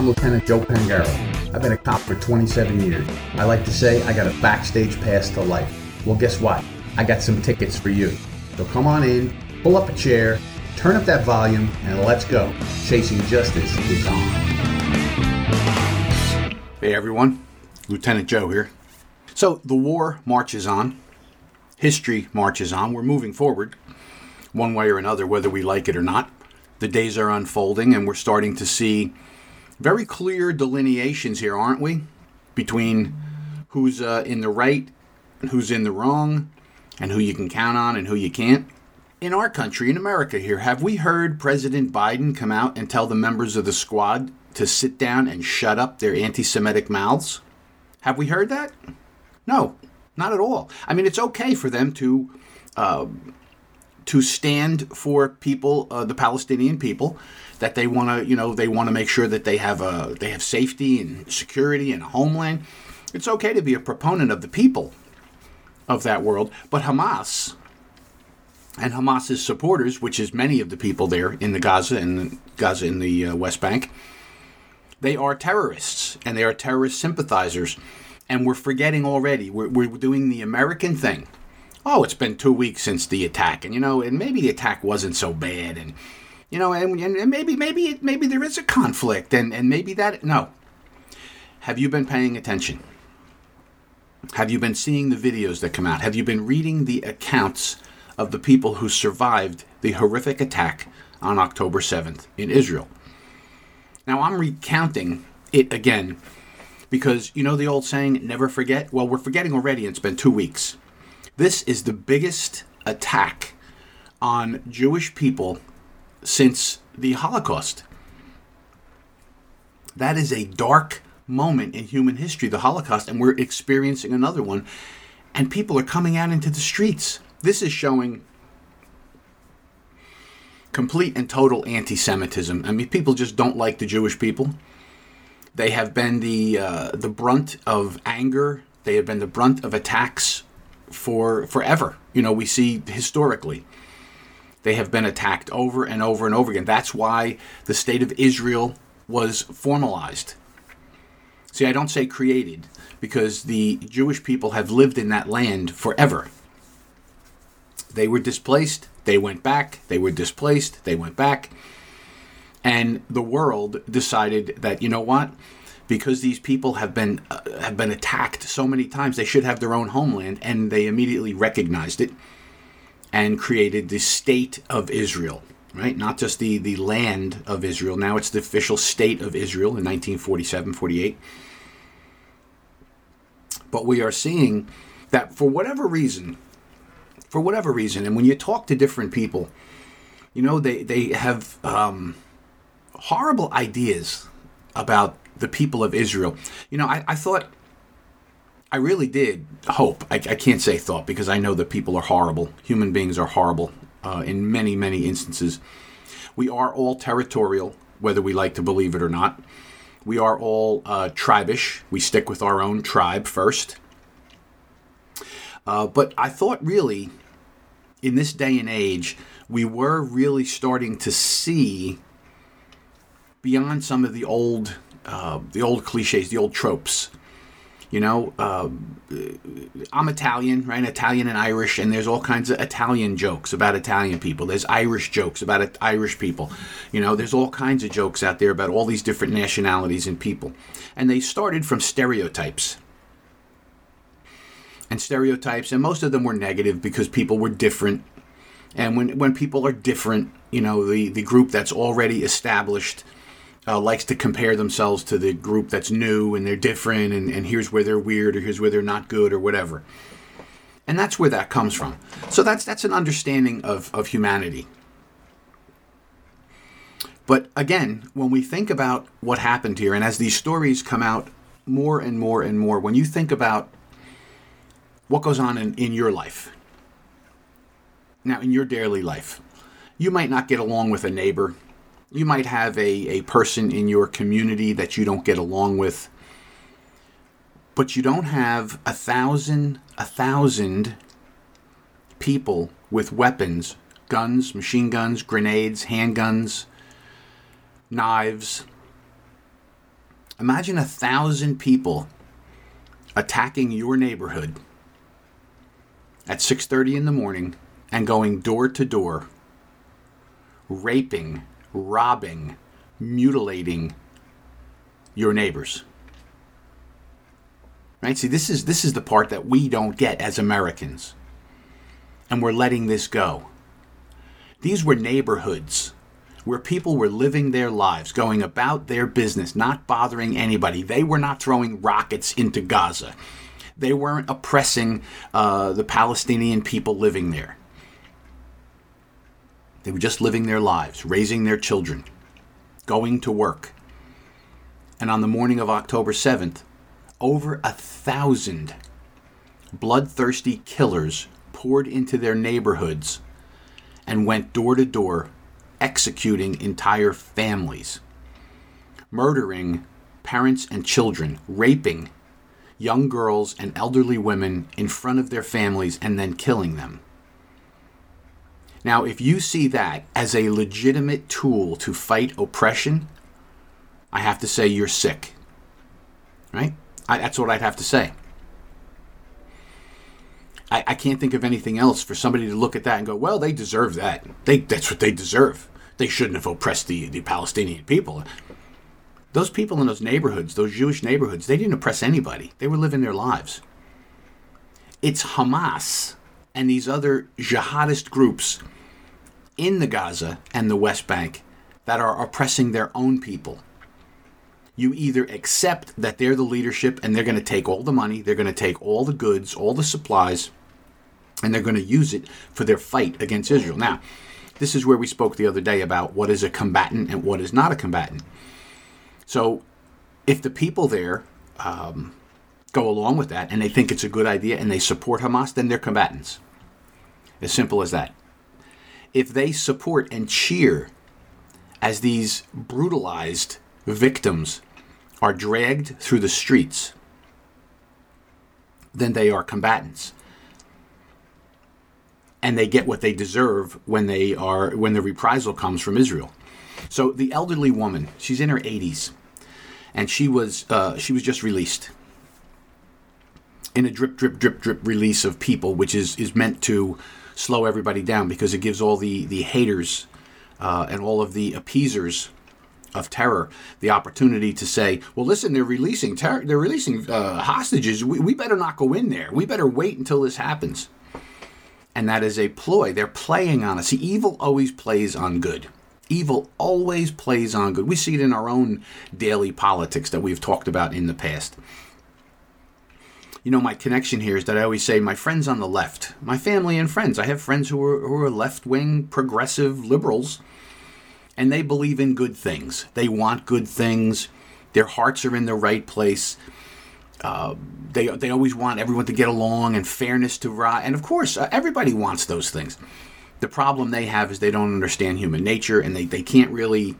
I'm Lieutenant Joe Pangaro. I've been a cop for 27 years. I like to say I got a backstage pass to life. Well, guess what? I got some tickets for you. So come on in, pull up a chair, turn up that volume, and let's go. Chasing Justice is on. Hey everyone, Lieutenant Joe here. So the war marches on, history marches on. We're moving forward, one way or another, whether we like it or not. The days are unfolding, and we're starting to see very clear delineations here, aren't we? Between who's uh, in the right and who's in the wrong, and who you can count on and who you can't. In our country, in America here, have we heard President Biden come out and tell the members of the squad to sit down and shut up their anti Semitic mouths? Have we heard that? No, not at all. I mean, it's okay for them to. Uh, to stand for people, uh, the Palestinian people, that they want to, you know, they want to make sure that they have a, they have safety and security and a homeland. It's okay to be a proponent of the people of that world, but Hamas and Hamas's supporters, which is many of the people there in the Gaza and Gaza in the uh, West Bank, they are terrorists and they are terrorist sympathizers. And we're forgetting already. We're, we're doing the American thing. Oh, it's been two weeks since the attack, and you know, and maybe the attack wasn't so bad, and you know, and, and maybe maybe maybe there is a conflict, and and maybe that no. Have you been paying attention? Have you been seeing the videos that come out? Have you been reading the accounts of the people who survived the horrific attack on October 7th in Israel? Now, I'm recounting it again because you know the old saying, never forget? Well, we're forgetting already, and it's been two weeks. This is the biggest attack on Jewish people since the Holocaust. That is a dark moment in human history, the Holocaust, and we're experiencing another one. And people are coming out into the streets. This is showing complete and total anti Semitism. I mean, people just don't like the Jewish people. They have been the, uh, the brunt of anger, they have been the brunt of attacks for forever. You know, we see historically. They have been attacked over and over and over again. That's why the state of Israel was formalized. See, I don't say created because the Jewish people have lived in that land forever. They were displaced, they went back, they were displaced, they went back. And the world decided that, you know what? Because these people have been uh, have been attacked so many times, they should have their own homeland, and they immediately recognized it and created the state of Israel right? Not just the, the land of Israel. Now it's the official state of Israel in 1947 48. But we are seeing that for whatever reason, for whatever reason, and when you talk to different people, you know, they, they have um, horrible ideas about the people of Israel. You know, I, I thought, I really did hope, I, I can't say thought because I know that people are horrible. Human beings are horrible uh, in many, many instances. We are all territorial, whether we like to believe it or not. We are all uh, tribish. We stick with our own tribe first. Uh, but I thought really, in this day and age, we were really starting to see beyond some of the old, uh, the old cliches, the old tropes you know, uh, I'm Italian, right? Italian and Irish, and there's all kinds of Italian jokes about Italian people. There's Irish jokes about Irish people. You know, there's all kinds of jokes out there about all these different nationalities and people. And they started from stereotypes. And stereotypes, and most of them were negative because people were different. And when, when people are different, you know, the, the group that's already established uh, likes to compare themselves to the group that's new and they're different and, and here's where they're weird or here's where they're not good or whatever. And that's where that comes from. So that's that's an understanding of, of humanity. But again, when we think about what happened here, and as these stories come out more and more and more, when you think about what goes on in, in your life, now in your daily life, you might not get along with a neighbor you might have a, a person in your community that you don't get along with, but you don't have a thousand, a thousand people with weapons, guns, machine guns, grenades, handguns, knives, Imagine a thousand people attacking your neighborhood at 6:30 in the morning and going door to door raping, robbing, mutilating your neighbors. Right? See, this is this is the part that we don't get as Americans. And we're letting this go. These were neighborhoods where people were living their lives, going about their business, not bothering anybody. They were not throwing rockets into Gaza. They weren't oppressing uh, the Palestinian people living there. They were just living their lives, raising their children, going to work. And on the morning of October 7th, over a thousand bloodthirsty killers poured into their neighborhoods and went door to door, executing entire families, murdering parents and children, raping young girls and elderly women in front of their families, and then killing them. Now, if you see that as a legitimate tool to fight oppression, I have to say you're sick. Right? I, that's what I'd have to say. I, I can't think of anything else for somebody to look at that and go, well, they deserve that. They, that's what they deserve. They shouldn't have oppressed the, the Palestinian people. Those people in those neighborhoods, those Jewish neighborhoods, they didn't oppress anybody. They were living their lives. It's Hamas and these other jihadist groups in the Gaza and the West Bank that are oppressing their own people. You either accept that they're the leadership and they're going to take all the money, they're going to take all the goods, all the supplies, and they're going to use it for their fight against Israel. Now, this is where we spoke the other day about what is a combatant and what is not a combatant. So, if the people there um, go along with that and they think it's a good idea and they support Hamas, then they're combatants. As simple as that. If they support and cheer as these brutalized victims are dragged through the streets, then they are combatants. And they get what they deserve when they are when the reprisal comes from Israel. So the elderly woman, she's in her 80s, and she was uh, she was just released in a drip, drip, drip, drip release of people, which is, is meant to slow everybody down because it gives all the, the haters uh, and all of the appeasers of terror the opportunity to say, well, listen, they're releasing ter- they're releasing uh, hostages. We, we better not go in there. We better wait until this happens. And that is a ploy. They're playing on us. See, evil always plays on good. Evil always plays on good. We see it in our own daily politics that we've talked about in the past you know, my connection here is that I always say my friends on the left, my family and friends. I have friends who are, who are left wing, progressive liberals, and they believe in good things. They want good things. Their hearts are in the right place. Uh, they, they always want everyone to get along and fairness to rise. And of course, uh, everybody wants those things. The problem they have is they don't understand human nature and they, they can't really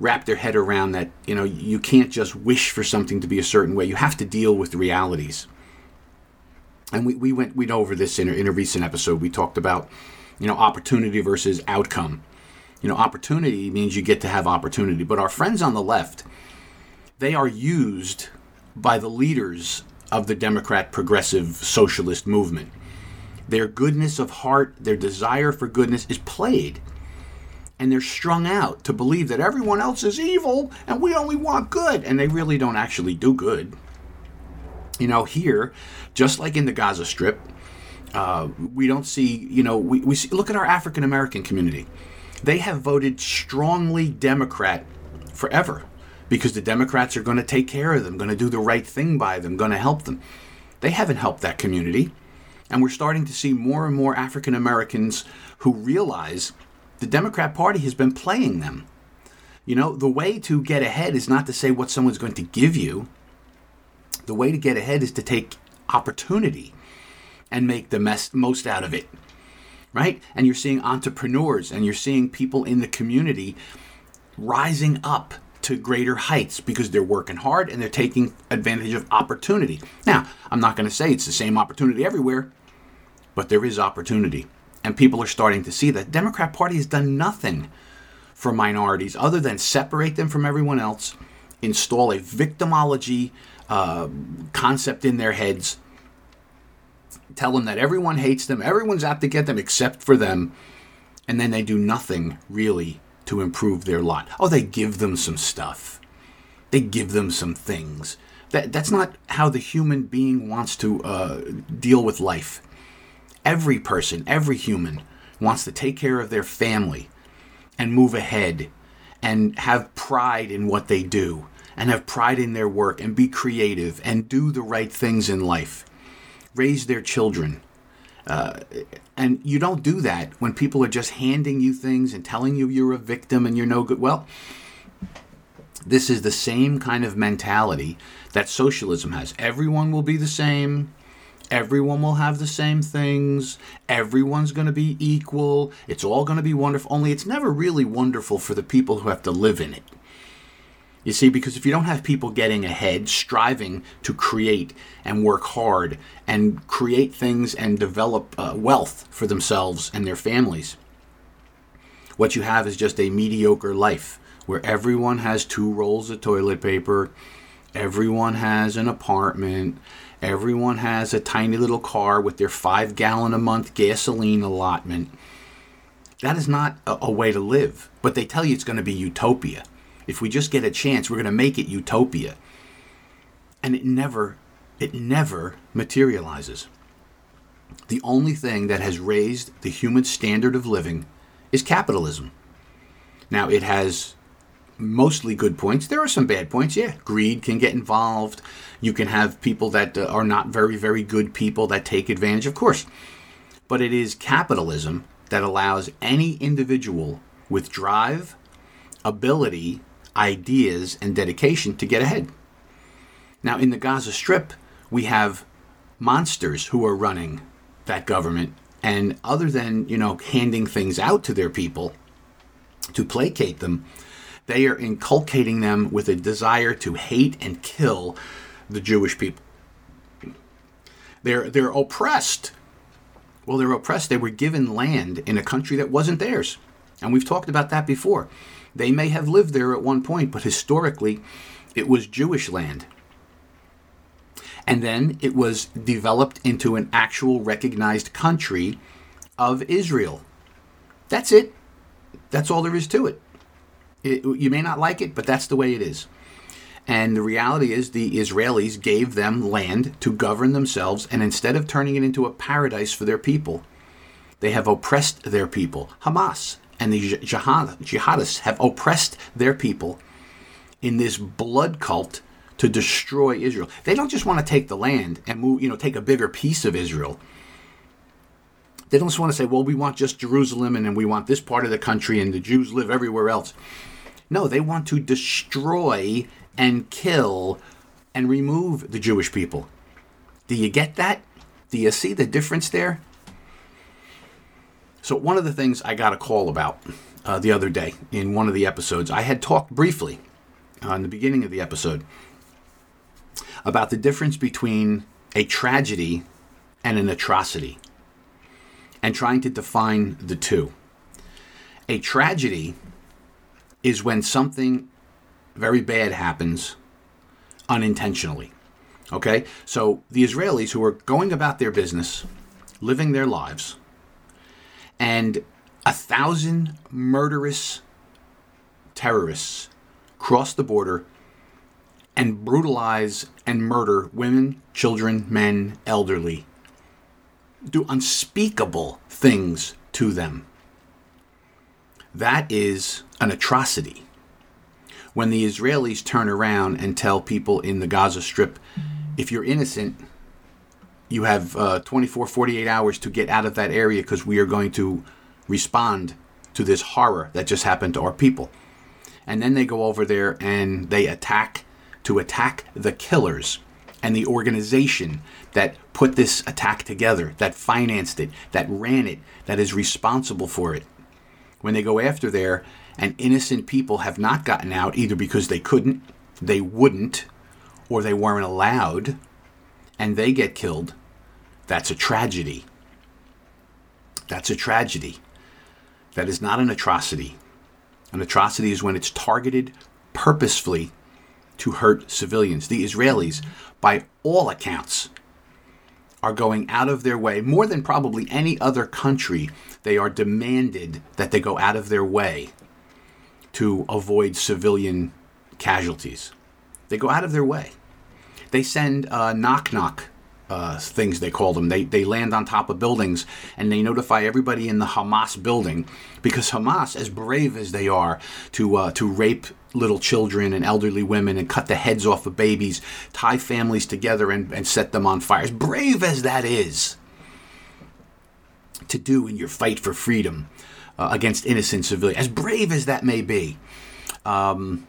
wrap their head around that, you know, you can't just wish for something to be a certain way. You have to deal with realities and we, we went went over this in a, in a recent episode. We talked about you know opportunity versus outcome. You know, opportunity means you get to have opportunity, but our friends on the left, they are used by the leaders of the Democrat progressive socialist movement. Their goodness of heart, their desire for goodness is played. And they're strung out to believe that everyone else is evil and we only want good. And they really don't actually do good. You know, here, just like in the Gaza Strip, uh, we don't see, you know, we, we see, look at our African American community. They have voted strongly Democrat forever because the Democrats are going to take care of them, going to do the right thing by them, going to help them. They haven't helped that community. And we're starting to see more and more African Americans who realize the Democrat Party has been playing them. You know, the way to get ahead is not to say what someone's going to give you, the way to get ahead is to take opportunity and make the mess, most out of it. Right? And you're seeing entrepreneurs and you're seeing people in the community rising up to greater heights because they're working hard and they're taking advantage of opportunity. Now, I'm not going to say it's the same opportunity everywhere, but there is opportunity. And people are starting to see that Democrat Party has done nothing for minorities other than separate them from everyone else install a victimology uh, concept in their heads, tell them that everyone hates them, everyone's out to get them except for them, and then they do nothing really to improve their lot. Oh, they give them some stuff, they give them some things. That, that's not how the human being wants to uh, deal with life. Every person, every human, wants to take care of their family and move ahead and have pride in what they do and have pride in their work and be creative and do the right things in life, raise their children. Uh, and you don't do that when people are just handing you things and telling you you're a victim and you're no good. Well, this is the same kind of mentality that socialism has. Everyone will be the same. Everyone will have the same things. Everyone's going to be equal. It's all going to be wonderful. Only it's never really wonderful for the people who have to live in it. You see, because if you don't have people getting ahead, striving to create and work hard and create things and develop uh, wealth for themselves and their families, what you have is just a mediocre life where everyone has two rolls of toilet paper, everyone has an apartment, everyone has a tiny little car with their five gallon a month gasoline allotment. That is not a, a way to live, but they tell you it's going to be utopia. If we just get a chance, we're going to make it utopia. And it never, it never materializes. The only thing that has raised the human standard of living is capitalism. Now, it has mostly good points. There are some bad points, yeah. Greed can get involved. You can have people that uh, are not very, very good people that take advantage, of course. But it is capitalism that allows any individual with drive, ability, ideas, and dedication to get ahead. Now, in the Gaza Strip, we have monsters who are running that government, and other than, you know, handing things out to their people to placate them, they are inculcating them with a desire to hate and kill the Jewish people. They're, they're oppressed. Well, they're oppressed. They were given land in a country that wasn't theirs. And we've talked about that before. They may have lived there at one point, but historically, it was Jewish land. And then it was developed into an actual recognized country of Israel. That's it. That's all there is to it. it. You may not like it, but that's the way it is. And the reality is, the Israelis gave them land to govern themselves, and instead of turning it into a paradise for their people, they have oppressed their people. Hamas and the jihad, jihadists have oppressed their people in this blood cult to destroy Israel. They don't just want to take the land and move, you know, take a bigger piece of Israel. They don't just want to say, well, we want just Jerusalem and then we want this part of the country and the Jews live everywhere else. No, they want to destroy and kill and remove the Jewish people. Do you get that? Do you see the difference there? So, one of the things I got a call about uh, the other day in one of the episodes, I had talked briefly uh, in the beginning of the episode about the difference between a tragedy and an atrocity and trying to define the two. A tragedy is when something very bad happens unintentionally. Okay? So the Israelis who are going about their business, living their lives, and a thousand murderous terrorists cross the border and brutalize and murder women, children, men, elderly, do unspeakable things to them. That is an atrocity. When the Israelis turn around and tell people in the Gaza Strip, if you're innocent, you have uh, 24, 48 hours to get out of that area because we are going to respond to this horror that just happened to our people. And then they go over there and they attack to attack the killers and the organization that put this attack together, that financed it, that ran it, that is responsible for it. When they go after there and innocent people have not gotten out either because they couldn't, they wouldn't, or they weren't allowed, and they get killed, that's a tragedy. That's a tragedy. That is not an atrocity. An atrocity is when it's targeted purposefully to hurt civilians. The Israelis, by all accounts, are going out of their way, more than probably any other country, they are demanded that they go out of their way to avoid civilian casualties. They go out of their way. They send uh, knock knock uh, things they call them. They, they land on top of buildings and they notify everybody in the Hamas building because Hamas, as brave as they are to uh, to rape little children and elderly women and cut the heads off of babies, tie families together and, and set them on fire, as brave as that is to do in your fight for freedom uh, against innocent civilians, as brave as that may be. Um,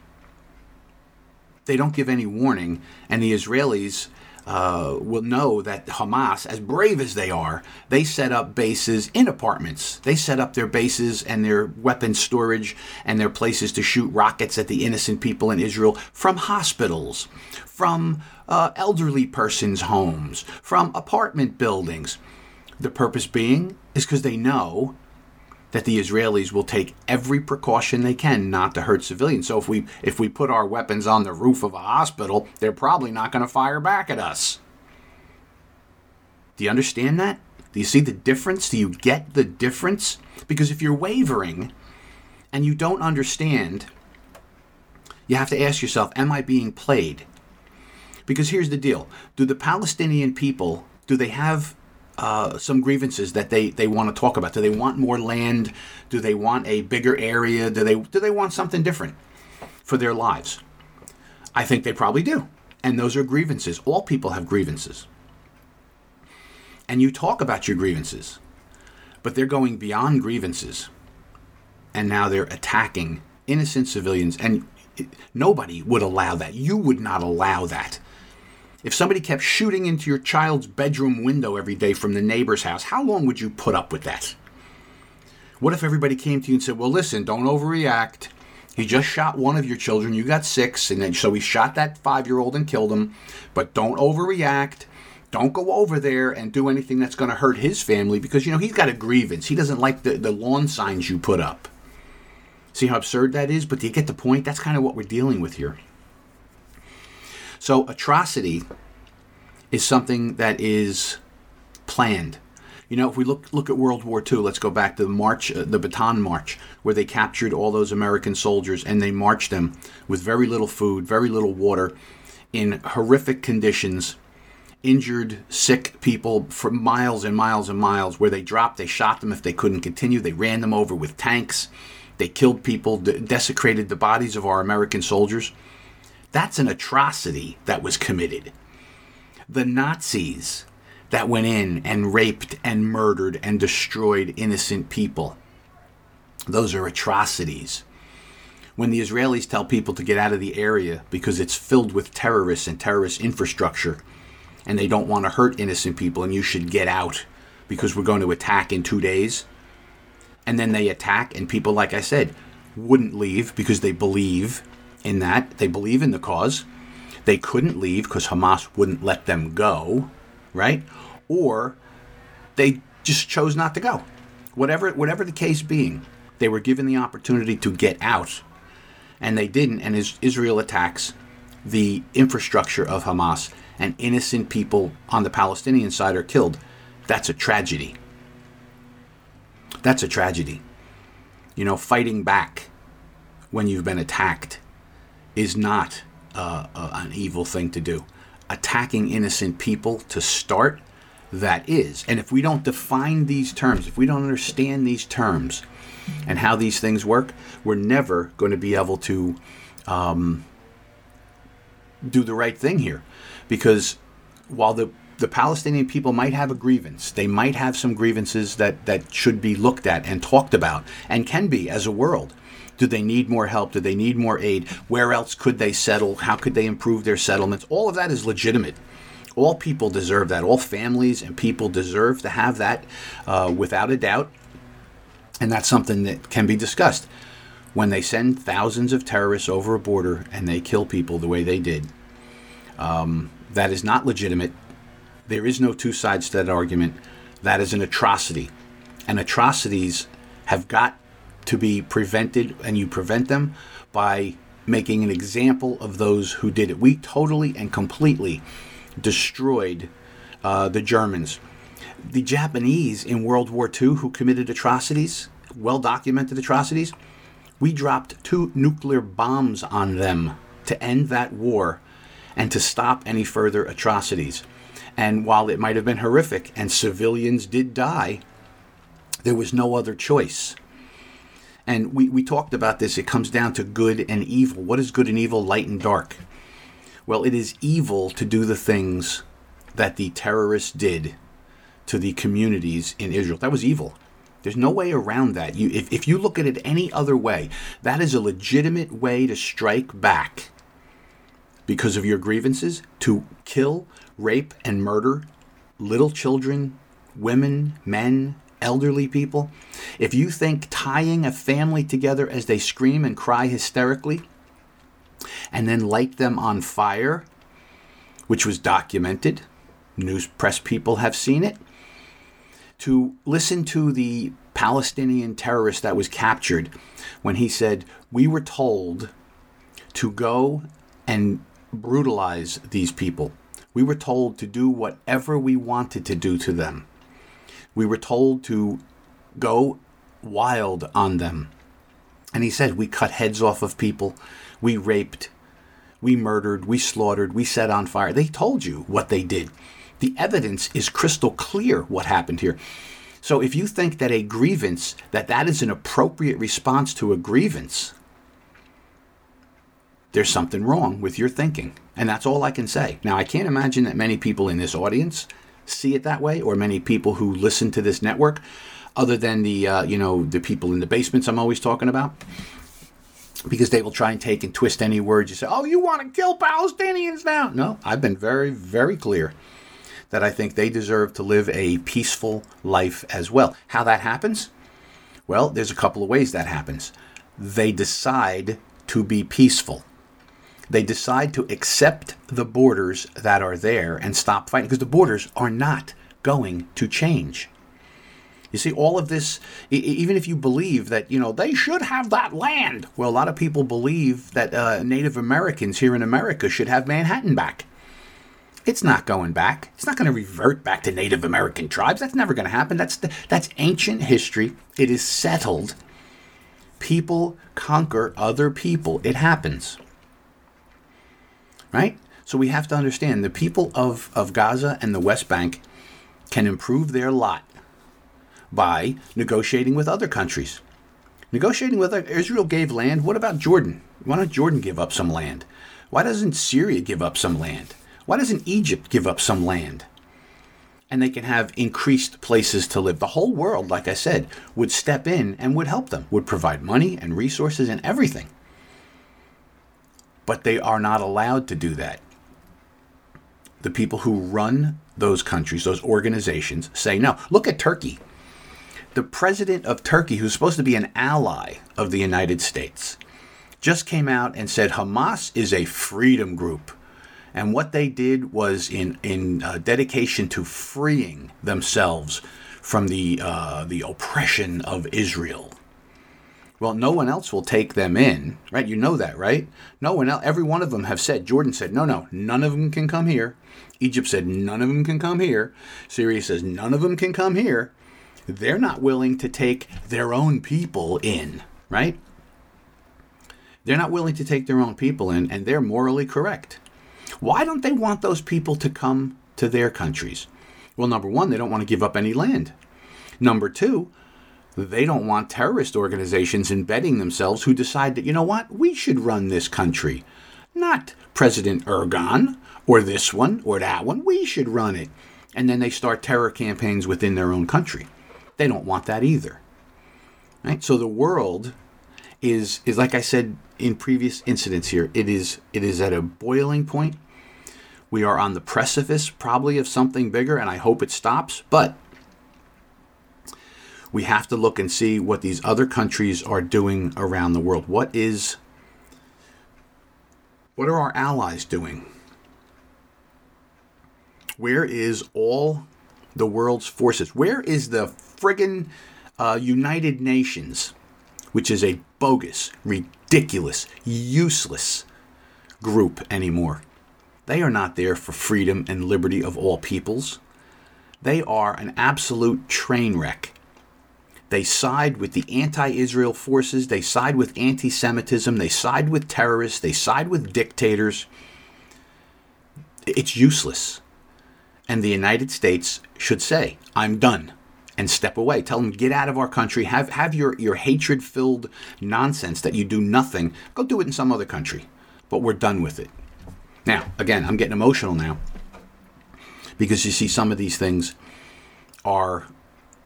they don't give any warning, and the Israelis uh, will know that Hamas, as brave as they are, they set up bases in apartments. They set up their bases and their weapon storage and their places to shoot rockets at the innocent people in Israel from hospitals, from uh, elderly persons' homes, from apartment buildings. The purpose being is because they know that the Israelis will take every precaution they can not to hurt civilians. So if we if we put our weapons on the roof of a hospital, they're probably not going to fire back at us. Do you understand that? Do you see the difference? Do you get the difference? Because if you're wavering and you don't understand, you have to ask yourself, am I being played? Because here's the deal. Do the Palestinian people do they have uh, some grievances that they, they want to talk about. Do they want more land? Do they want a bigger area? Do they do they want something different for their lives? I think they probably do. And those are grievances. All people have grievances. And you talk about your grievances, but they're going beyond grievances. And now they're attacking innocent civilians. And nobody would allow that. You would not allow that. If somebody kept shooting into your child's bedroom window every day from the neighbor's house, how long would you put up with that? What if everybody came to you and said, Well, listen, don't overreact. He just shot one of your children. You got six. And then so he shot that five year old and killed him. But don't overreact. Don't go over there and do anything that's going to hurt his family because, you know, he's got a grievance. He doesn't like the, the lawn signs you put up. See how absurd that is? But do you get the point? That's kind of what we're dealing with here. So atrocity is something that is planned. You know, if we look look at World War II, let's go back to the march, uh, the Bataan March, where they captured all those American soldiers and they marched them with very little food, very little water, in horrific conditions, injured, sick people for miles and miles and miles. Where they dropped, they shot them if they couldn't continue. They ran them over with tanks. They killed people, desecrated the bodies of our American soldiers. That's an atrocity that was committed. The Nazis that went in and raped and murdered and destroyed innocent people. Those are atrocities. When the Israelis tell people to get out of the area because it's filled with terrorists and terrorist infrastructure, and they don't want to hurt innocent people, and you should get out because we're going to attack in two days. And then they attack, and people, like I said, wouldn't leave because they believe in that they believe in the cause. They couldn't leave because Hamas wouldn't let them go, right? Or they just chose not to go. Whatever, whatever the case being, they were given the opportunity to get out, and they didn't. And Israel attacks the infrastructure of Hamas, and innocent people on the Palestinian side are killed. That's a tragedy. That's a tragedy. You know, fighting back when you've been attacked is not uh, uh, an evil thing to do. Attacking innocent people to start, that is. And if we don't define these terms, if we don't understand these terms and how these things work, we're never going to be able to um, do the right thing here. Because while the the Palestinian people might have a grievance. They might have some grievances that, that should be looked at and talked about and can be as a world. Do they need more help? Do they need more aid? Where else could they settle? How could they improve their settlements? All of that is legitimate. All people deserve that. All families and people deserve to have that uh, without a doubt. And that's something that can be discussed. When they send thousands of terrorists over a border and they kill people the way they did, um, that is not legitimate. There is no two sides to that argument. That is an atrocity. And atrocities have got to be prevented, and you prevent them by making an example of those who did it. We totally and completely destroyed uh, the Germans. The Japanese in World War II who committed atrocities, well documented atrocities, we dropped two nuclear bombs on them to end that war and to stop any further atrocities. And while it might have been horrific and civilians did die, there was no other choice. And we, we talked about this. It comes down to good and evil. What is good and evil, light and dark? Well, it is evil to do the things that the terrorists did to the communities in Israel. That was evil. There's no way around that. You, if, if you look at it any other way, that is a legitimate way to strike back because of your grievances, to kill, rape, and murder little children, women, men, elderly people. If you think tying a family together as they scream and cry hysterically and then light them on fire, which was documented, news press people have seen it, to listen to the Palestinian terrorist that was captured when he said, We were told to go and brutalize these people. We were told to do whatever we wanted to do to them. We were told to go wild on them. And he said, We cut heads off of people, we raped, we murdered, we slaughtered, we set on fire. They told you what they did. The evidence is crystal clear what happened here. So if you think that a grievance, that that is an appropriate response to a grievance, there's something wrong with your thinking. And that's all I can say. Now, I can't imagine that many people in this audience see it that way or many people who listen to this network other than the uh, you know the people in the basements i'm always talking about. Because they will try and take and twist any words you say oh you want to kill palestinians now? No i've been very very clear that i think they deserve to live a peaceful life as well. How that happens? Well there's a couple of ways that happens. They decide to be peaceful they decide to accept the borders that are there and stop fighting because the borders are not going to change. You see, all of this, even if you believe that, you know, they should have that land. Well, a lot of people believe that uh, Native Americans here in America should have Manhattan back. It's not going back. It's not going to revert back to Native American tribes. That's never going to happen. That's, that's ancient history. It is settled. People conquer other people. It happens right? So we have to understand the people of, of Gaza and the West Bank can improve their lot by negotiating with other countries. Negotiating with Israel gave land. What about Jordan? Why don't Jordan give up some land? Why doesn't Syria give up some land? Why doesn't Egypt give up some land? And they can have increased places to live. The whole world, like I said, would step in and would help them, would provide money and resources and everything but they are not allowed to do that. The people who run those countries, those organizations, say no. Look at Turkey. The president of Turkey, who's supposed to be an ally of the United States, just came out and said Hamas is a freedom group. And what they did was in, in uh, dedication to freeing themselves from the, uh, the oppression of Israel. Well, no one else will take them in, right? You know that, right? No one else, every one of them have said, Jordan said, no, no, none of them can come here. Egypt said, none of them can come here. Syria says, none of them can come here. They're not willing to take their own people in, right? They're not willing to take their own people in, and they're morally correct. Why don't they want those people to come to their countries? Well, number one, they don't want to give up any land. Number two, they don't want terrorist organizations embedding themselves who decide that, you know what, we should run this country. Not President Erdogan or this one or that one. We should run it. And then they start terror campaigns within their own country. They don't want that either. Right? So the world is is like I said in previous incidents here, it is it is at a boiling point. We are on the precipice probably of something bigger and I hope it stops, but we have to look and see what these other countries are doing around the world. What is what are our allies doing? Where is all the world's forces? Where is the friggin' uh, United Nations? which is a bogus, ridiculous, useless group anymore. They are not there for freedom and liberty of all peoples. They are an absolute train wreck. They side with the anti Israel forces, they side with anti Semitism, they side with terrorists, they side with dictators. It's useless. And the United States should say, I'm done and step away. Tell them get out of our country. Have have your your hatred filled nonsense that you do nothing. Go do it in some other country. But we're done with it. Now, again, I'm getting emotional now because you see some of these things are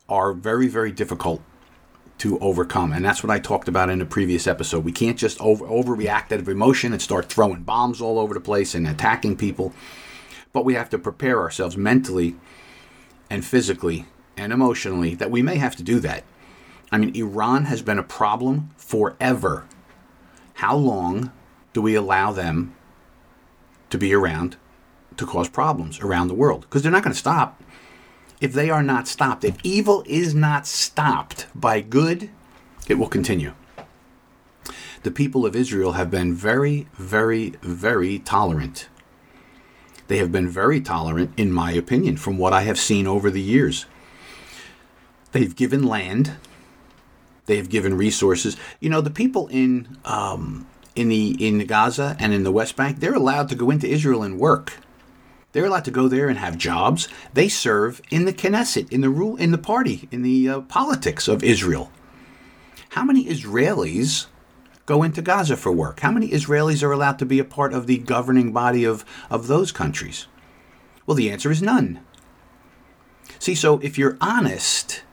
are very very difficult to overcome and that's what i talked about in the previous episode we can't just over overreact out of emotion and start throwing bombs all over the place and attacking people but we have to prepare ourselves mentally and physically and emotionally that we may have to do that. I mean, Iran has been a problem forever. How long do we allow them to be around to cause problems around the world? Because they're not going to stop. If they are not stopped, if evil is not stopped by good, it will continue. The people of Israel have been very, very, very tolerant. They have been very tolerant, in my opinion, from what I have seen over the years. They've given land. They have given resources. You know, the people in um, in the in Gaza and in the West Bank, they're allowed to go into Israel and work. They're allowed to go there and have jobs. They serve in the Knesset, in the rule, in the party, in the uh, politics of Israel. How many Israelis go into Gaza for work? How many Israelis are allowed to be a part of the governing body of, of those countries? Well, the answer is none. See, so if you're honest,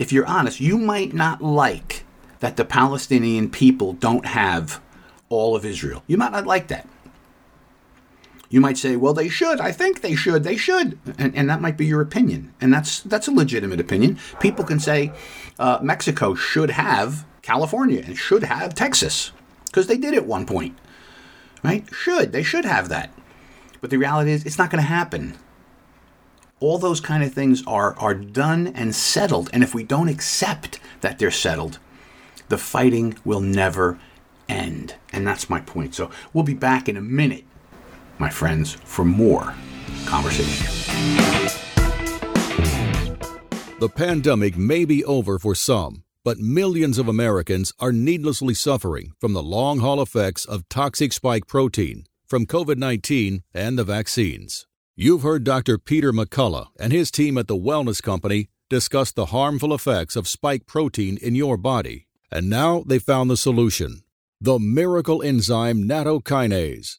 if you're honest, you might not like that the Palestinian people don't have all of Israel. You might not like that. You might say, well, they should. I think they should. They should. And, and that might be your opinion. And that's, that's a legitimate opinion. People can say uh, Mexico should have California and should have Texas because they did at one point. Right? Should. They should have that. But the reality is, it's not going to happen all those kind of things are are done and settled and if we don't accept that they're settled the fighting will never end and that's my point so we'll be back in a minute my friends for more conversation the pandemic may be over for some but millions of Americans are needlessly suffering from the long haul effects of toxic spike protein from COVID 19 and the vaccines. You've heard Dr. Peter McCullough and his team at the Wellness Company discuss the harmful effects of spike protein in your body. And now they found the solution the miracle enzyme nattokinase.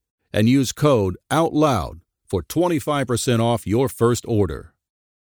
and use code OUTLOUD for 25% off your first order.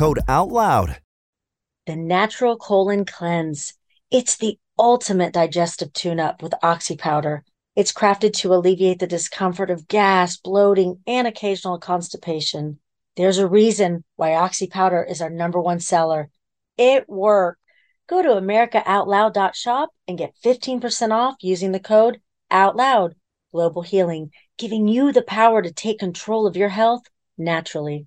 code out loud. The Natural Colon Cleanse. It's the ultimate digestive tune up with Oxy Powder. It's crafted to alleviate the discomfort of gas, bloating, and occasional constipation. There's a reason why Oxy Powder is our number one seller. It works. Go to AmericaOutloud.shop and get 15% off using the code OUTLOUD. Global Healing, giving you the power to take control of your health naturally.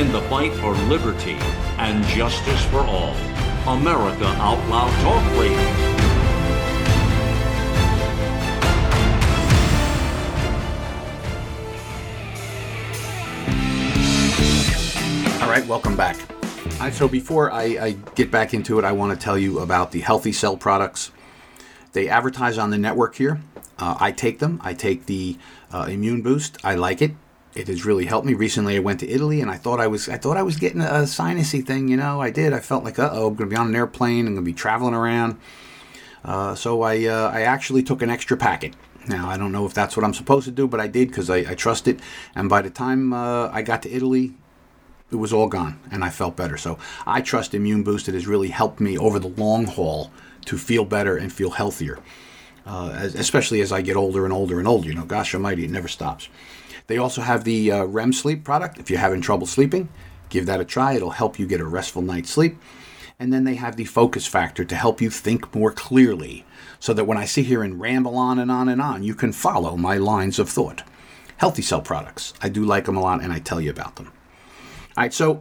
in the fight for liberty and justice for all. America Out Loud Talk Radio. All right, welcome back. So before I, I get back into it, I want to tell you about the Healthy Cell products. They advertise on the network here. Uh, I take them. I take the uh, Immune Boost. I like it. It has really helped me. Recently, I went to Italy, and I thought I was I thought I was getting a sinusy thing. You know, I did. I felt like, uh oh, I'm going to be on an airplane. I'm going to be traveling around. Uh, so I uh, I actually took an extra packet. Now I don't know if that's what I'm supposed to do, but I did because I, I trust it. And by the time uh, I got to Italy, it was all gone and I felt better. So I trust Immune Boost. It has really helped me over the long haul to feel better and feel healthier, uh, as, especially as I get older and older and older. You know, gosh almighty, it never stops. They also have the uh, REM sleep product. If you're having trouble sleeping, give that a try. It'll help you get a restful night's sleep. And then they have the focus factor to help you think more clearly so that when I sit here and ramble on and on and on, you can follow my lines of thought. Healthy Cell products. I do like them a lot and I tell you about them. All right, so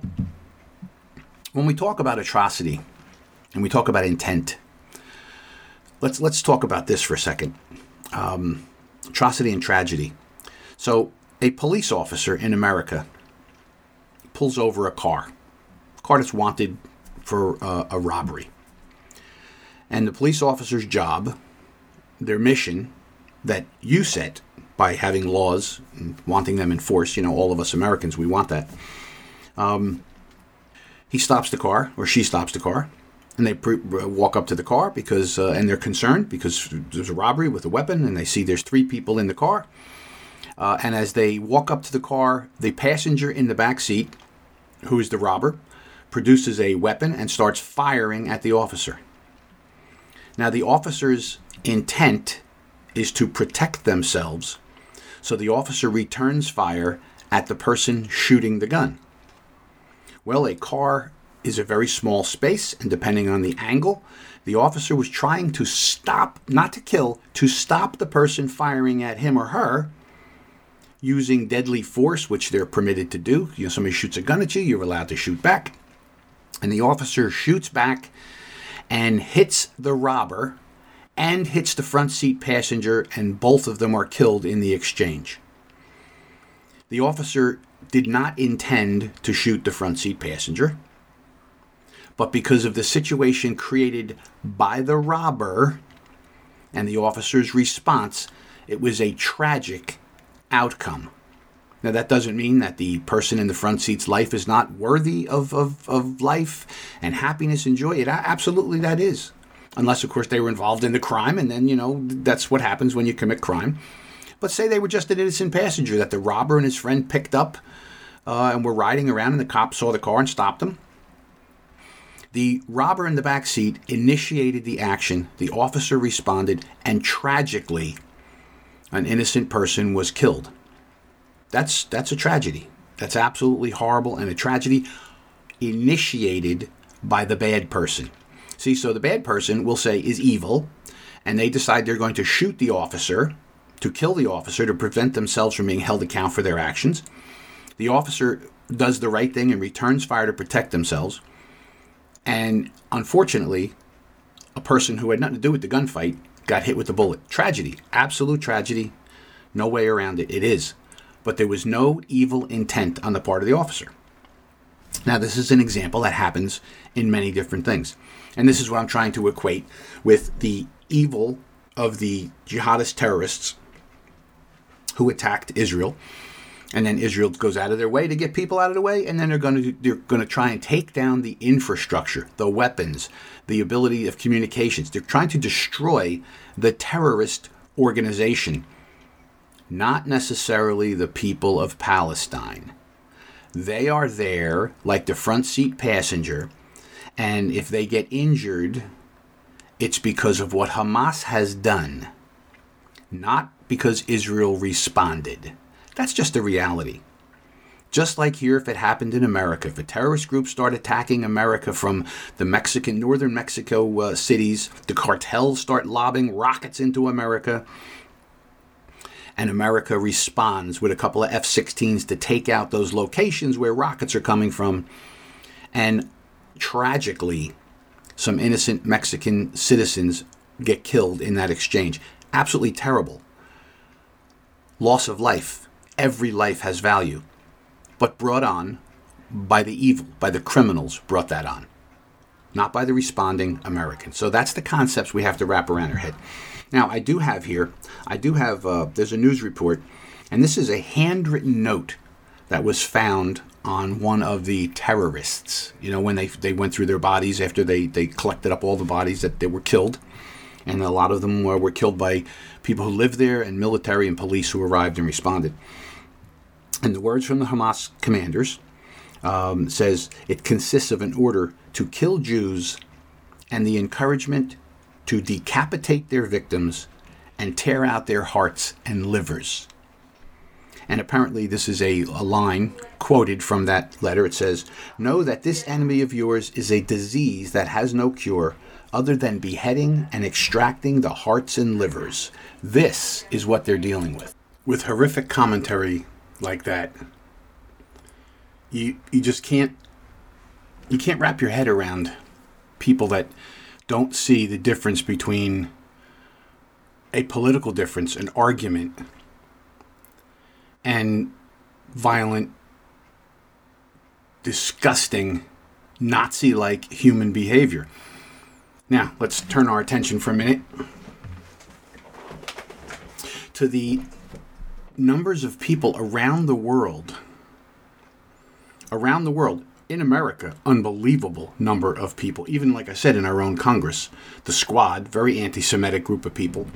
when we talk about atrocity and we talk about intent, let's let's talk about this for a second. Um, atrocity and tragedy. So, a police officer in America pulls over a car, a car that's wanted for uh, a robbery, and the police officer's job, their mission, that you set by having laws and wanting them enforced. You know, all of us Americans, we want that um, he stops the car, or she stops the car, and they pre- walk up to the car because, uh, and they're concerned because there's a robbery with a weapon, and they see there's three people in the car. Uh, and as they walk up to the car, the passenger in the back seat, who is the robber, produces a weapon and starts firing at the officer. Now, the officer's intent is to protect themselves, so the officer returns fire at the person shooting the gun. Well, a car is a very small space, and depending on the angle, the officer was trying to stop, not to kill, to stop the person firing at him or her using deadly force, which they're permitted to do. You know, somebody shoots a gun at you, you're allowed to shoot back. And the officer shoots back and hits the robber and hits the front seat passenger, and both of them are killed in the exchange. The officer did not intend to shoot the front seat passenger, but because of the situation created by the robber and the officer's response, it was a tragic outcome. Now, that doesn't mean that the person in the front seat's life is not worthy of, of, of life and happiness and joy. It absolutely that is. Unless, of course, they were involved in the crime, and then, you know, that's what happens when you commit crime. But say they were just an innocent passenger that the robber and his friend picked up uh, and were riding around, and the cop saw the car and stopped them. The robber in the back seat initiated the action. The officer responded, and tragically, an innocent person was killed. That's that's a tragedy. That's absolutely horrible and a tragedy initiated by the bad person. See, so the bad person will say is evil, and they decide they're going to shoot the officer to kill the officer to prevent themselves from being held account for their actions. The officer does the right thing and returns fire to protect themselves. And unfortunately, a person who had nothing to do with the gunfight got hit with the bullet. Tragedy, absolute tragedy. No way around it. It is. But there was no evil intent on the part of the officer. Now, this is an example that happens in many different things. And this is what I'm trying to equate with the evil of the jihadist terrorists who attacked Israel and then Israel goes out of their way to get people out of the way, and then they're going to they're going to try and take down the infrastructure, the weapons, the ability of communications. They're trying to destroy the terrorist organization, not necessarily the people of Palestine. They are there like the front seat passenger, and if they get injured, it's because of what Hamas has done, not because Israel responded. That's just a reality. Just like here, if it happened in America, if a terrorist group start attacking America from the Mexican, northern Mexico uh, cities, the cartels start lobbing rockets into America, and America responds with a couple of F 16s to take out those locations where rockets are coming from. And tragically, some innocent Mexican citizens get killed in that exchange. Absolutely terrible. Loss of life. Every life has value but brought on by the evil, by the criminals brought that on, not by the responding Americans. So that's the concepts we have to wrap around our head. Now, I do have here, I do have, uh, there's a news report, and this is a handwritten note that was found on one of the terrorists. You know, when they, they went through their bodies after they, they collected up all the bodies that they were killed. And a lot of them were, were killed by people who lived there and military and police who arrived and responded. And the words from the Hamas commanders um, says it consists of an order to kill Jews and the encouragement to decapitate their victims and tear out their hearts and livers. And apparently, this is a, a, line quoted from that letter. It says, Know that this enemy of yours is a disease that has no cure other than beheading and extracting the hearts and livers. This is what they're dealing with. With horrific commentary like that, you you just can't you can't wrap your head around people that don't see the difference between a political difference, an argument, and violent, disgusting, Nazi like human behavior. Now, let's turn our attention for a minute to the numbers of people around the world, around the world, in America, unbelievable number of people. Even like I said, in our own Congress, the Squad, very anti-Semitic group of people,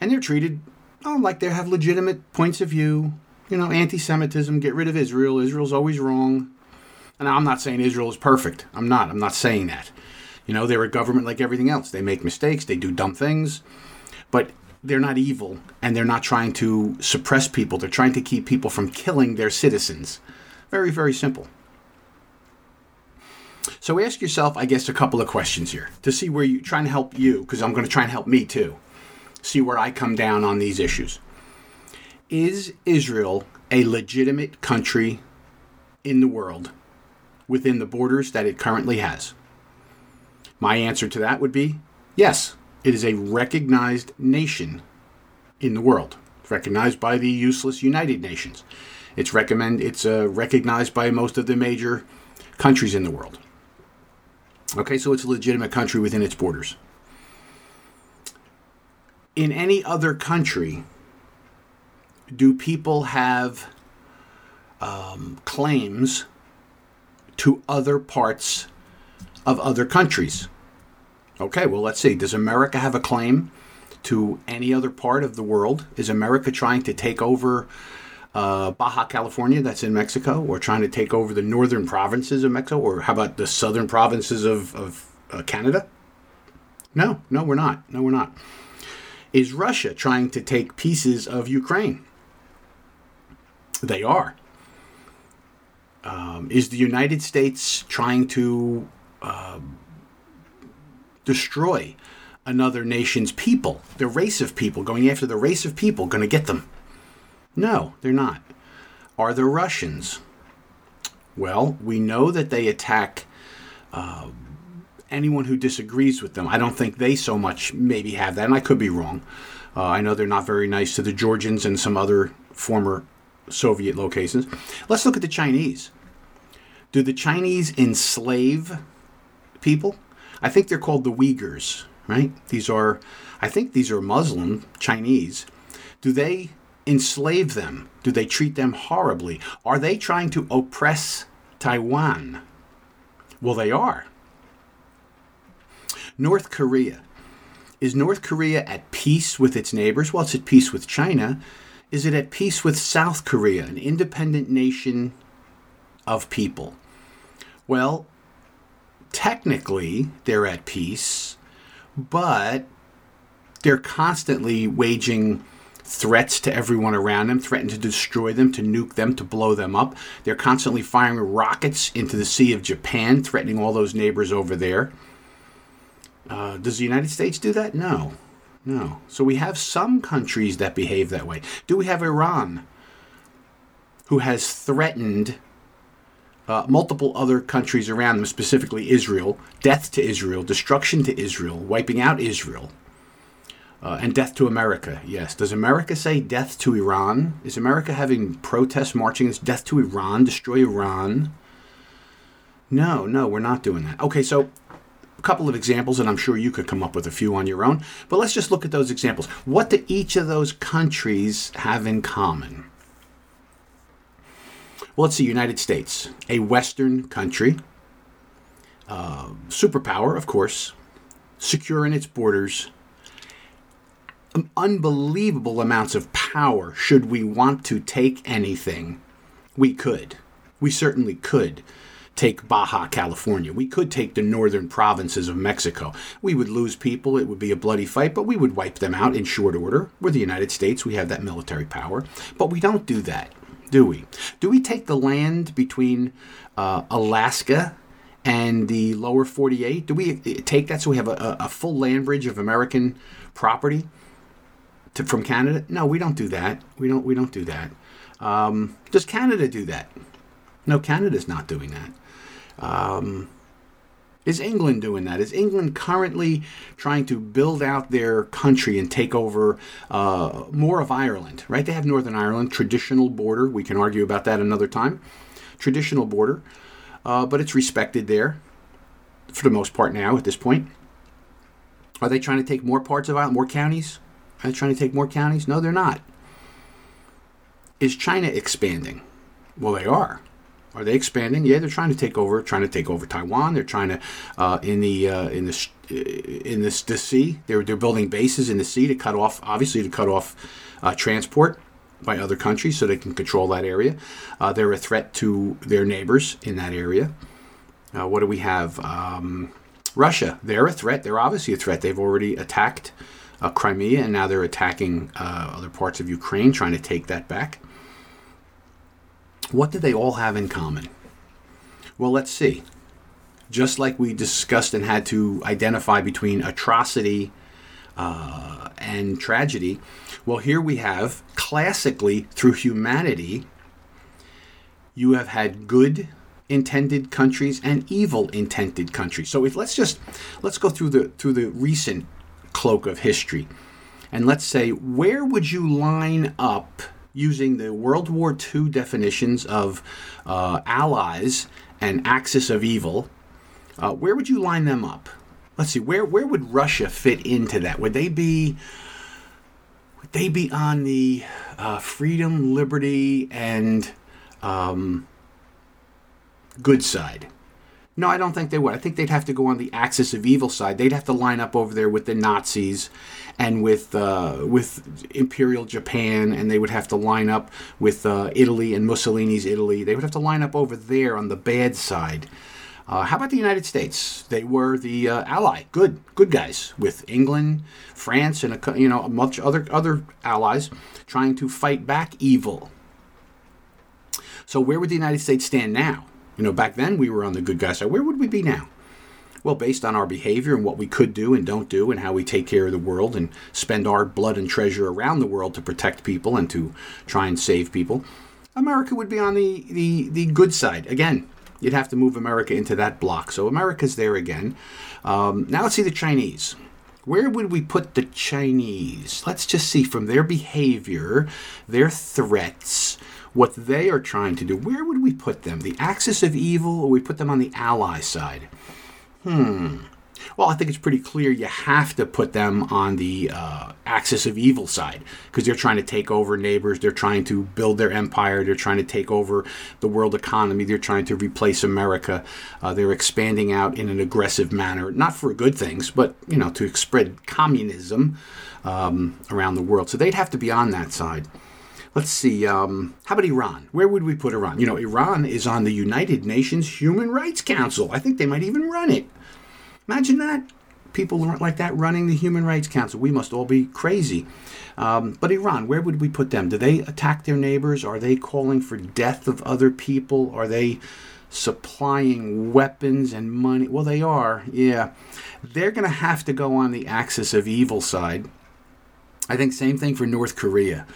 and they're treated oh like they have legitimate points of view. You know, anti-Semitism, get rid of Israel. Israel's always wrong. And I'm not saying Israel is perfect. I'm not. I'm not saying that. You know, they're a government like everything else. They make mistakes. They do dumb things. But they're not evil and they're not trying to suppress people. They're trying to keep people from killing their citizens. Very, very simple. So ask yourself, I guess, a couple of questions here to see where you trying to help you, because I'm going to try and help me too. See where I come down on these issues. Is Israel a legitimate country in the world within the borders that it currently has? My answer to that would be yes. It is a recognized nation in the world. It's recognized by the useless United Nations. It's recommend it's uh, recognized by most of the major countries in the world. Okay, so it's a legitimate country within its borders. In any other country, do people have um, claims to other parts of other countries? Okay, well, let's see. Does America have a claim to any other part of the world? Is America trying to take over uh, Baja California, that's in Mexico, or trying to take over the northern provinces of Mexico, or how about the southern provinces of, of uh, Canada? No, no, we're not. No, we're not. Is Russia trying to take pieces of Ukraine? They are. Um, is the United States trying to uh, destroy another nation's people, the race of people, going after the race of people, going to get them. No, they're not. Are the Russians? Well, we know that they attack uh, anyone who disagrees with them. I don't think they so much maybe have that, and I could be wrong. Uh, I know they're not very nice to the Georgians and some other former Soviet locations. Let's look at the Chinese. Do the Chinese enslave people? I think they're called the Uyghurs, right? These are, I think these are Muslim Chinese. Do they enslave them? Do they treat them horribly? Are they trying to oppress Taiwan? Well, they are. North Korea. Is North Korea at peace with its neighbors? Well, it's at peace with China. Is it at peace with South Korea, an independent nation of people? Well, technically they're at peace, but they're constantly waging threats to everyone around them, threaten to destroy them, to nuke them, to blow them up. They're constantly firing rockets into the Sea of Japan, threatening all those neighbors over there. Uh, does the United States do that? No. No. So we have some countries that behave that way. Do we have Iran, who has threatened uh, multiple other countries around them, specifically Israel, death to Israel, destruction to Israel, wiping out Israel, uh, and death to America? Yes. Does America say death to Iran? Is America having protests marching against death to Iran, destroy Iran? No, no, we're not doing that. Okay, so a couple of examples, and I'm sure you could come up with a few on your own. But let's just look at those examples. What do each of those countries have in common? Well, let's see United States, a Western country, uh, superpower, of course, secure in its borders, unbelievable amounts of power should we want to take anything. We could. We certainly could take Baja California. We could take the northern provinces of Mexico. We would lose people. It would be a bloody fight, but we would wipe them out in short order. We're the United States. We have that military power. But we don't do that, do we? Do we take the land between uh, Alaska and the lower 48? Do we take that so we have a, a full land bridge of American property to, from Canada? No, we don't do that. We don't. We don't do that. Um, does Canada do that? No, Canada's not doing that. Um, is England doing that? Is England currently trying to build out their country and take over uh, more of Ireland? Right? They have Northern Ireland, traditional border. We can argue about that another time. Traditional border, uh, but it's respected there for the most part now at this point. Are they trying to take more parts of Ireland, more counties? Are they trying to take more counties? No, they're not. Is China expanding? Well, they are. Are they expanding? Yeah, they're trying to take over, trying to take over Taiwan. They're trying to uh, in the uh, in the in this the sea. They're they're building bases in the sea to cut off, obviously, to cut off uh, transport by other countries, so they can control that area. Uh, they're a threat to their neighbors in that area. Uh, what do we have? Um, Russia. They're a threat. They're obviously a threat. They've already attacked uh, Crimea, and now they're attacking other parts of Ukraine, trying to take that back. What do they all have in common? Well, let's see. Just like we discussed and had to identify between atrocity uh, and tragedy, well, here we have classically through humanity, you have had good intended countries and evil intended countries. So if let's just let's go through the through the recent cloak of history, and let's say where would you line up using the World War II definitions of uh, allies and axis of evil, uh, where would you line them up? Let's see, where where would Russia fit into that? Would they be would they be on the uh, freedom, liberty, and um, good side? No, I don't think they would. I think they'd have to go on the axis of evil side. They'd have to line up over there with the Nazis and with uh, with Imperial Japan, and they would have to line up with uh, Italy and Mussolini's Italy. They would have to line up over there on the bad side. Uh, how about the United States? They were the uh, ally, good, good guys with England, France, and a, you know much other other allies trying to fight back evil. So where would the United States stand now? You know, back then we were on the good guy side. Where would we be now? Well, based on our behavior and what we could do and don't do, and how we take care of the world and spend our blood and treasure around the world to protect people and to try and save people, America would be on the, the, the good side. Again, you'd have to move America into that block. So America's there again. Um, now let's see the Chinese. Where would we put the Chinese? Let's just see from their behavior, their threats, what they are trying to do. Where would we put them? The axis of evil, or we put them on the ally side? Hmm. Well, I think it's pretty clear you have to put them on the uh, axis of evil side because they're trying to take over neighbors. They're trying to build their empire. They're trying to take over the world economy. They're trying to replace America. Uh, they're expanding out in an aggressive manner, not for good things, but you know to spread communism um, around the world. So they'd have to be on that side. Let's see. Um, how about Iran? Where would we put Iran? You know, Iran is on the United Nations Human Rights Council. I think they might even run it. Imagine that. people like that running the Human Rights Council. We must all be crazy. Um, but Iran, where would we put them? Do they attack their neighbors? Are they calling for death of other people? Are they supplying weapons and money? Well, they are, yeah. They're going to have to go on the axis of evil side. I think same thing for North Korea.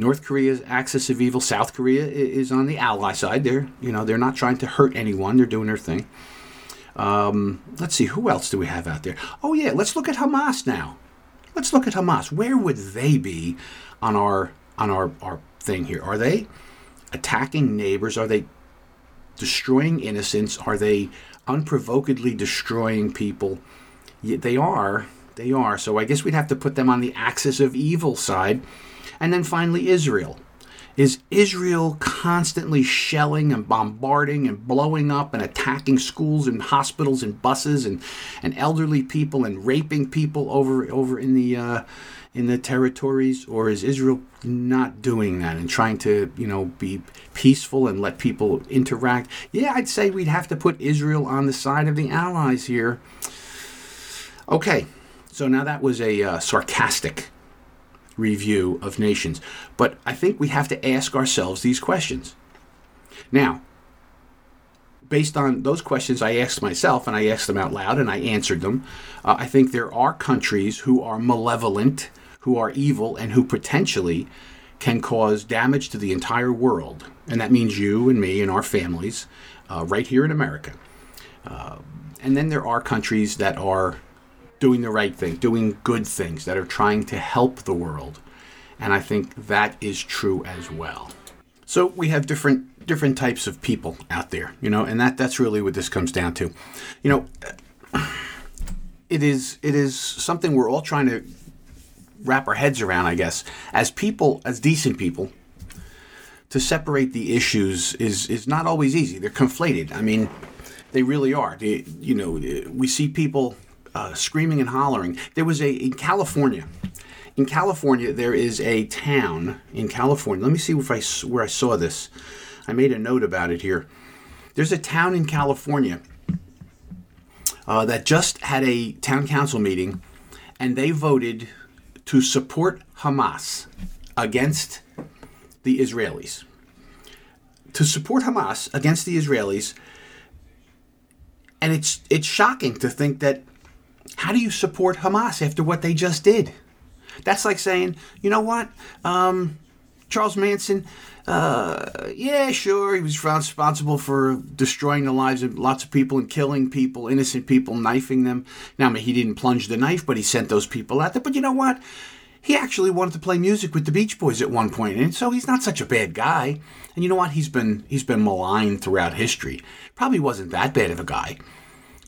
North Korea's axis of evil. South Korea is on the ally side. They're, you know, they're not trying to hurt anyone. They're doing their thing. Um, let's see, who else do we have out there? Oh yeah, let's look at Hamas now. Let's look at Hamas. Where would they be on our on our, our thing here? Are they attacking neighbors? Are they destroying innocents? Are they unprovokedly destroying people? Yeah, they are. They are. So I guess we'd have to put them on the axis of evil side. And then finally, Israel. Is Israel constantly shelling and bombarding and blowing up and attacking schools and hospitals and buses and, and elderly people and raping people over over in the uh, in the territories, or is Israel not doing that and trying to you know be peaceful and let people interact? Yeah, I'd say we'd have to put Israel on the side of the Allies here. Okay, so now that was a uh, sarcastic review of nations. But I think we have to ask ourselves these questions. Now, based on those questions I asked myself and I asked them out loud and I answered them, uh, I think there are countries who are malevolent, who are evil, and who potentially can cause damage to the entire world. And that means you and me and our families uh, right here in America. Uh, and then there are countries that are doing the right thing, doing good things, that are trying to help the world. And I think that is true as well. So we have different different types of people out there, you know, and that that's really what this comes down to. You know, it is it is something we're all trying to wrap our heads around, I guess, as people, as decent people. To separate the issues is is not always easy. They're conflated. I mean, they really are. They, you know, we see people uh, screaming and hollering. There was a in California. In California, there is a town in California. Let me see if I where I saw this. I made a note about it here. There's a town in California uh, that just had a town council meeting, and they voted to support Hamas against the Israelis. To support Hamas against the Israelis, and it's it's shocking to think that how do you support Hamas after what they just did? That's like saying, you know what, um, Charles Manson, uh, yeah, sure, he was responsible for destroying the lives of lots of people and killing people, innocent people, knifing them. Now, I mean, he didn't plunge the knife, but he sent those people out there. But you know what? He actually wanted to play music with the Beach Boys at one point, and so he's not such a bad guy. And you know what? He's been he's been maligned throughout history. Probably wasn't that bad of a guy.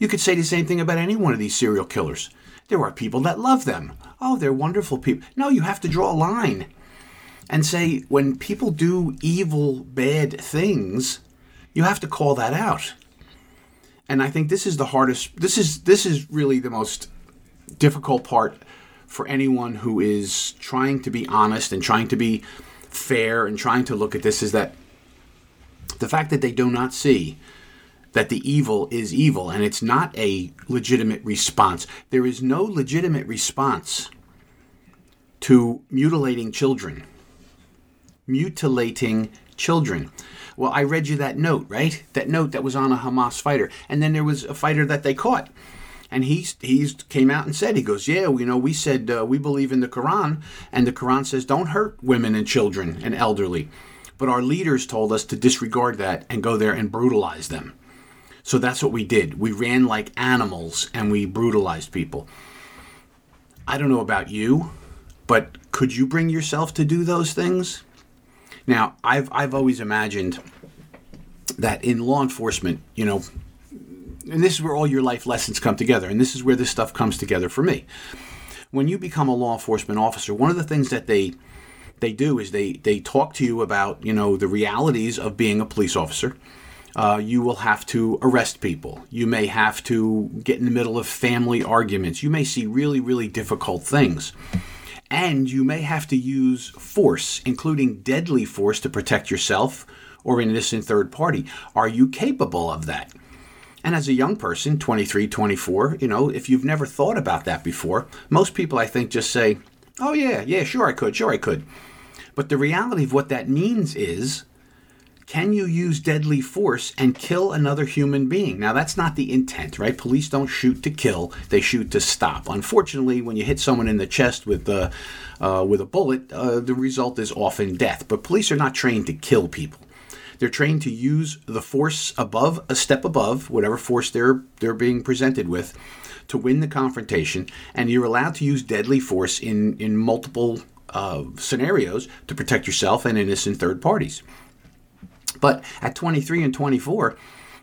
You could say the same thing about any one of these serial killers. There are people that love them. Oh, they're wonderful people. No, you have to draw a line and say when people do evil, bad things, you have to call that out. And I think this is the hardest this is this is really the most difficult part for anyone who is trying to be honest and trying to be fair and trying to look at this is that the fact that they do not see that the evil is evil and it's not a legitimate response. There is no legitimate response to mutilating children. Mutilating children. Well, I read you that note, right? That note that was on a Hamas fighter. And then there was a fighter that they caught. And he he's came out and said, he goes, yeah, you know, we said uh, we believe in the Quran, and the Quran says don't hurt women and children and elderly. But our leaders told us to disregard that and go there and brutalize them. So that's what we did. We ran like animals and we brutalized people. I don't know about you, but could you bring yourself to do those things? Now, I've, I've always imagined that in law enforcement, you know, and this is where all your life lessons come together, and this is where this stuff comes together for me. When you become a law enforcement officer, one of the things that they they do is they they talk to you about you know the realities of being a police officer uh, you will have to arrest people. You may have to get in the middle of family arguments. You may see really, really difficult things. And you may have to use force, including deadly force, to protect yourself or an innocent third party. Are you capable of that? And as a young person, 23, 24, you know, if you've never thought about that before, most people I think just say, oh, yeah, yeah, sure I could, sure I could. But the reality of what that means is can you use deadly force and kill another human being? Now, that's not the intent, right? Police don't shoot to kill; they shoot to stop. Unfortunately, when you hit someone in the chest with uh, uh, with a bullet, uh, the result is often death. But police are not trained to kill people. They're trained to use the force above a step above whatever force they're they're being presented with to win the confrontation, and you're allowed to use deadly force in in multiple uh, scenarios to protect yourself and innocent third parties. But at 23 and 24,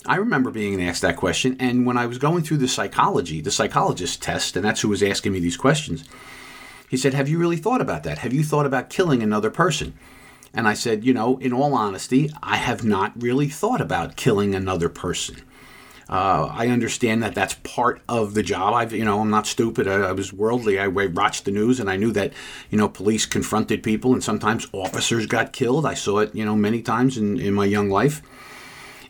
I remember being asked that question. And when I was going through the psychology, the psychologist test, and that's who was asking me these questions, he said, Have you really thought about that? Have you thought about killing another person? And I said, You know, in all honesty, I have not really thought about killing another person. Uh, I understand that that's part of the job. I've, you know, I'm not stupid. I, I, was worldly. I watched the news and I knew that, you know, police confronted people and sometimes officers got killed. I saw it, you know, many times in, in my young life.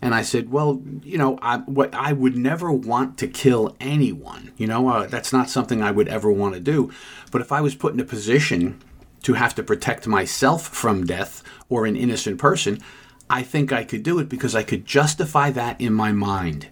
And I said, well, you know, I, what I would never want to kill anyone. You know, uh, that's not something I would ever want to do. But if I was put in a position to have to protect myself from death or an innocent person, I think I could do it because I could justify that in my mind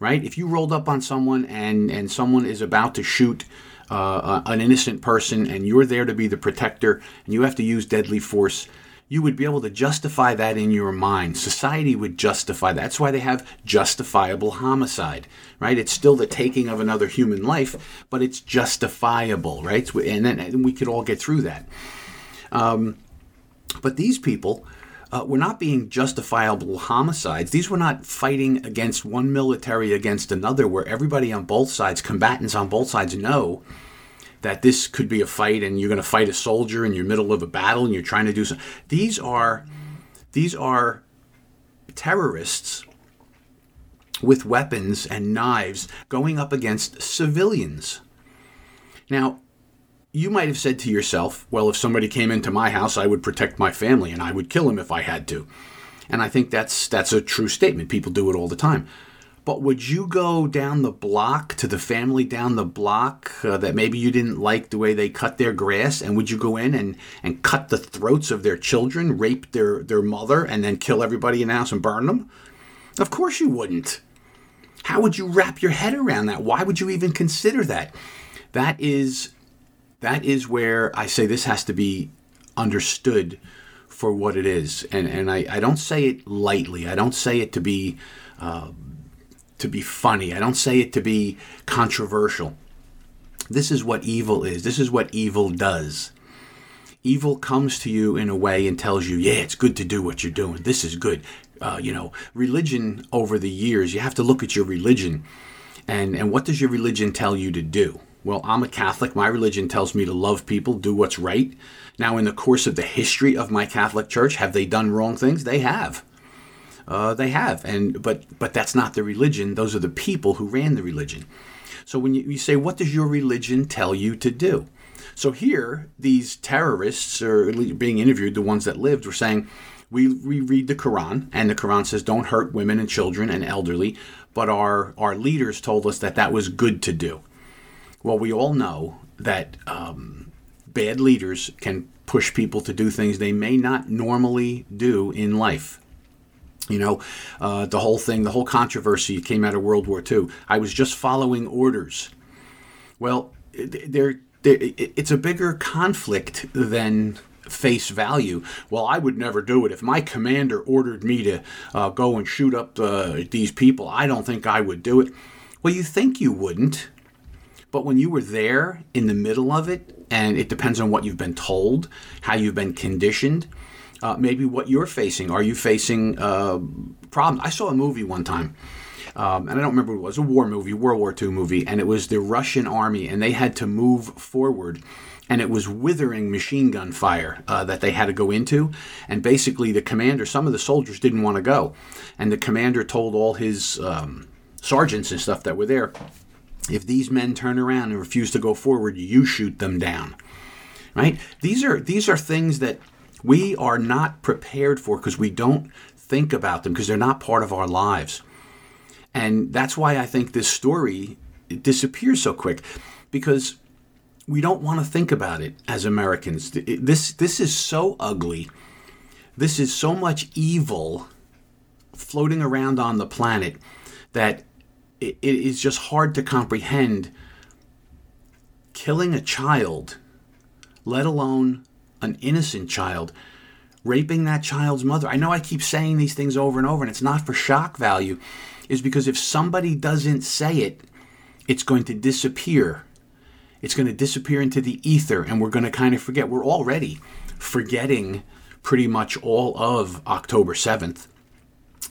right? If you rolled up on someone and and someone is about to shoot uh, an innocent person and you're there to be the protector and you have to use deadly force, you would be able to justify that in your mind. Society would justify that. That's why they have justifiable homicide, right? It's still the taking of another human life, but it's justifiable, right? And we could all get through that. Um, but these people uh, were not being justifiable homicides. These were not fighting against one military against another, where everybody on both sides, combatants on both sides, know that this could be a fight, and you're going to fight a soldier in your middle of a battle, and you're trying to do something. These are these are terrorists with weapons and knives going up against civilians. Now, you might have said to yourself, well, if somebody came into my house, I would protect my family and I would kill him if I had to. And I think that's that's a true statement. People do it all the time. But would you go down the block to the family down the block uh, that maybe you didn't like the way they cut their grass? And would you go in and, and cut the throats of their children, rape their, their mother, and then kill everybody in the house and burn them? Of course you wouldn't. How would you wrap your head around that? Why would you even consider that? That is that is where I say this has to be understood for what it is. And, and I, I don't say it lightly. I don't say it to be uh, to be funny. I don't say it to be controversial. This is what evil is. This is what evil does. Evil comes to you in a way and tells you, yeah, it's good to do what you're doing. This is good. Uh, you know, religion over the years, you have to look at your religion and, and what does your religion tell you to do? Well, I'm a Catholic. My religion tells me to love people, do what's right. Now, in the course of the history of my Catholic Church, have they done wrong things? They have. Uh, they have, and but but that's not the religion. Those are the people who ran the religion. So when you, you say, what does your religion tell you to do? So here, these terrorists are being interviewed. The ones that lived were saying, we, we read the Quran, and the Quran says, don't hurt women and children and elderly. But our our leaders told us that that was good to do. Well, we all know that um, bad leaders can push people to do things they may not normally do in life. You know, uh, the whole thing, the whole controversy came out of World War II. I was just following orders. Well, there, it's a bigger conflict than face value. Well, I would never do it. If my commander ordered me to uh, go and shoot up uh, these people, I don't think I would do it. Well, you think you wouldn't but when you were there in the middle of it, and it depends on what you've been told, how you've been conditioned, uh, maybe what you're facing. Are you facing uh, problems? I saw a movie one time. Um, and I don't remember what it was, a war movie, World War II movie, and it was the Russian army, and they had to move forward, and it was withering machine gun fire uh, that they had to go into. And basically, the commander, some of the soldiers didn't want to go, and the commander told all his um, sergeants and stuff that were there, if these men turn around and refuse to go forward, you shoot them down. Right? These are these are things that we are not prepared for because we don't think about them because they're not part of our lives. And that's why I think this story disappears so quick because we don't want to think about it as Americans. This this is so ugly. This is so much evil floating around on the planet that it is just hard to comprehend killing a child, let alone an innocent child, raping that child's mother. I know I keep saying these things over and over, and it's not for shock value, is because if somebody doesn't say it, it's going to disappear. It's going to disappear into the ether, and we're going to kind of forget. We're already forgetting pretty much all of October 7th.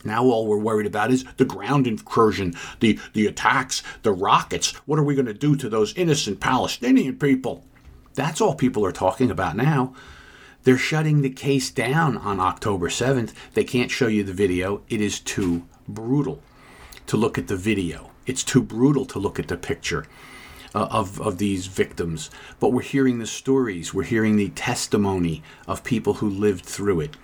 Now all we're worried about is the ground incursion, the, the attacks, the rockets. What are we going to do to those innocent Palestinian people? That's all people are talking about now. They're shutting the case down on October 7th. They can't show you the video. It is too brutal to look at the video. It's too brutal to look at the picture uh, of, of these victims. But we're hearing the stories, we're hearing the testimony of people who lived through it.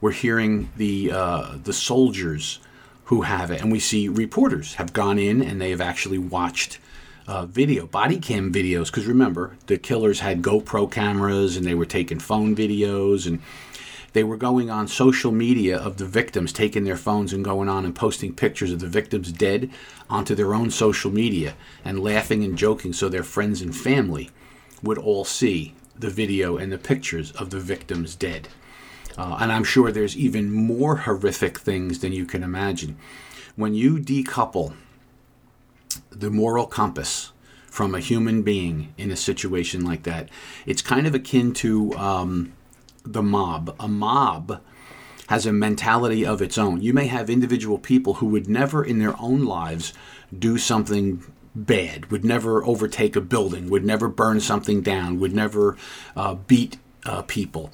We're hearing the, uh, the soldiers who have it, and we see reporters have gone in and they have actually watched uh, video, body cam videos. Because remember, the killers had GoPro cameras and they were taking phone videos and they were going on social media of the victims, taking their phones and going on and posting pictures of the victims dead onto their own social media and laughing and joking so their friends and family would all see the video and the pictures of the victims dead. Uh, and I'm sure there's even more horrific things than you can imagine. When you decouple the moral compass from a human being in a situation like that, it's kind of akin to um, the mob. A mob has a mentality of its own. You may have individual people who would never in their own lives do something bad, would never overtake a building, would never burn something down, would never uh, beat uh, people.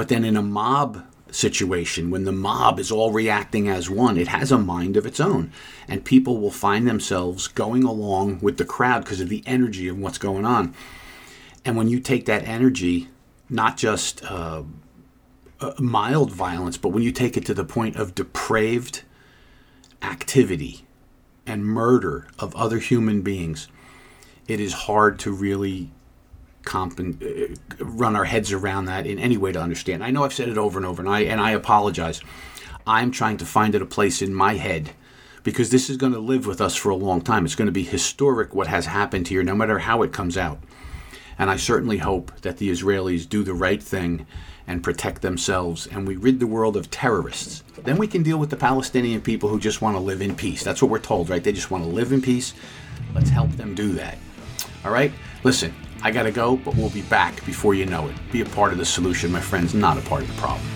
But then in a mob situation, when the mob is all reacting as one, it has a mind of its own. And people will find themselves going along with the crowd because of the energy of what's going on. And when you take that energy, not just uh, uh, mild violence, but when you take it to the point of depraved activity and murder of other human beings, it is hard to really comp and uh, run our heads around that in any way to understand. I know I've said it over and over, and I and I apologize. I'm trying to find it a place in my head because this is going to live with us for a long time. It's going to be historic what has happened here, no matter how it comes out. And I certainly hope that the Israelis do the right thing and protect themselves and we rid the world of terrorists. Then we can deal with the Palestinian people who just want to live in peace. That's what we're told, right? They just want to live in peace. Let's help them do that. All right? Listen, I got to go, but we'll be back before you know it. Be a part of the solution, my friends, not a part of the problem.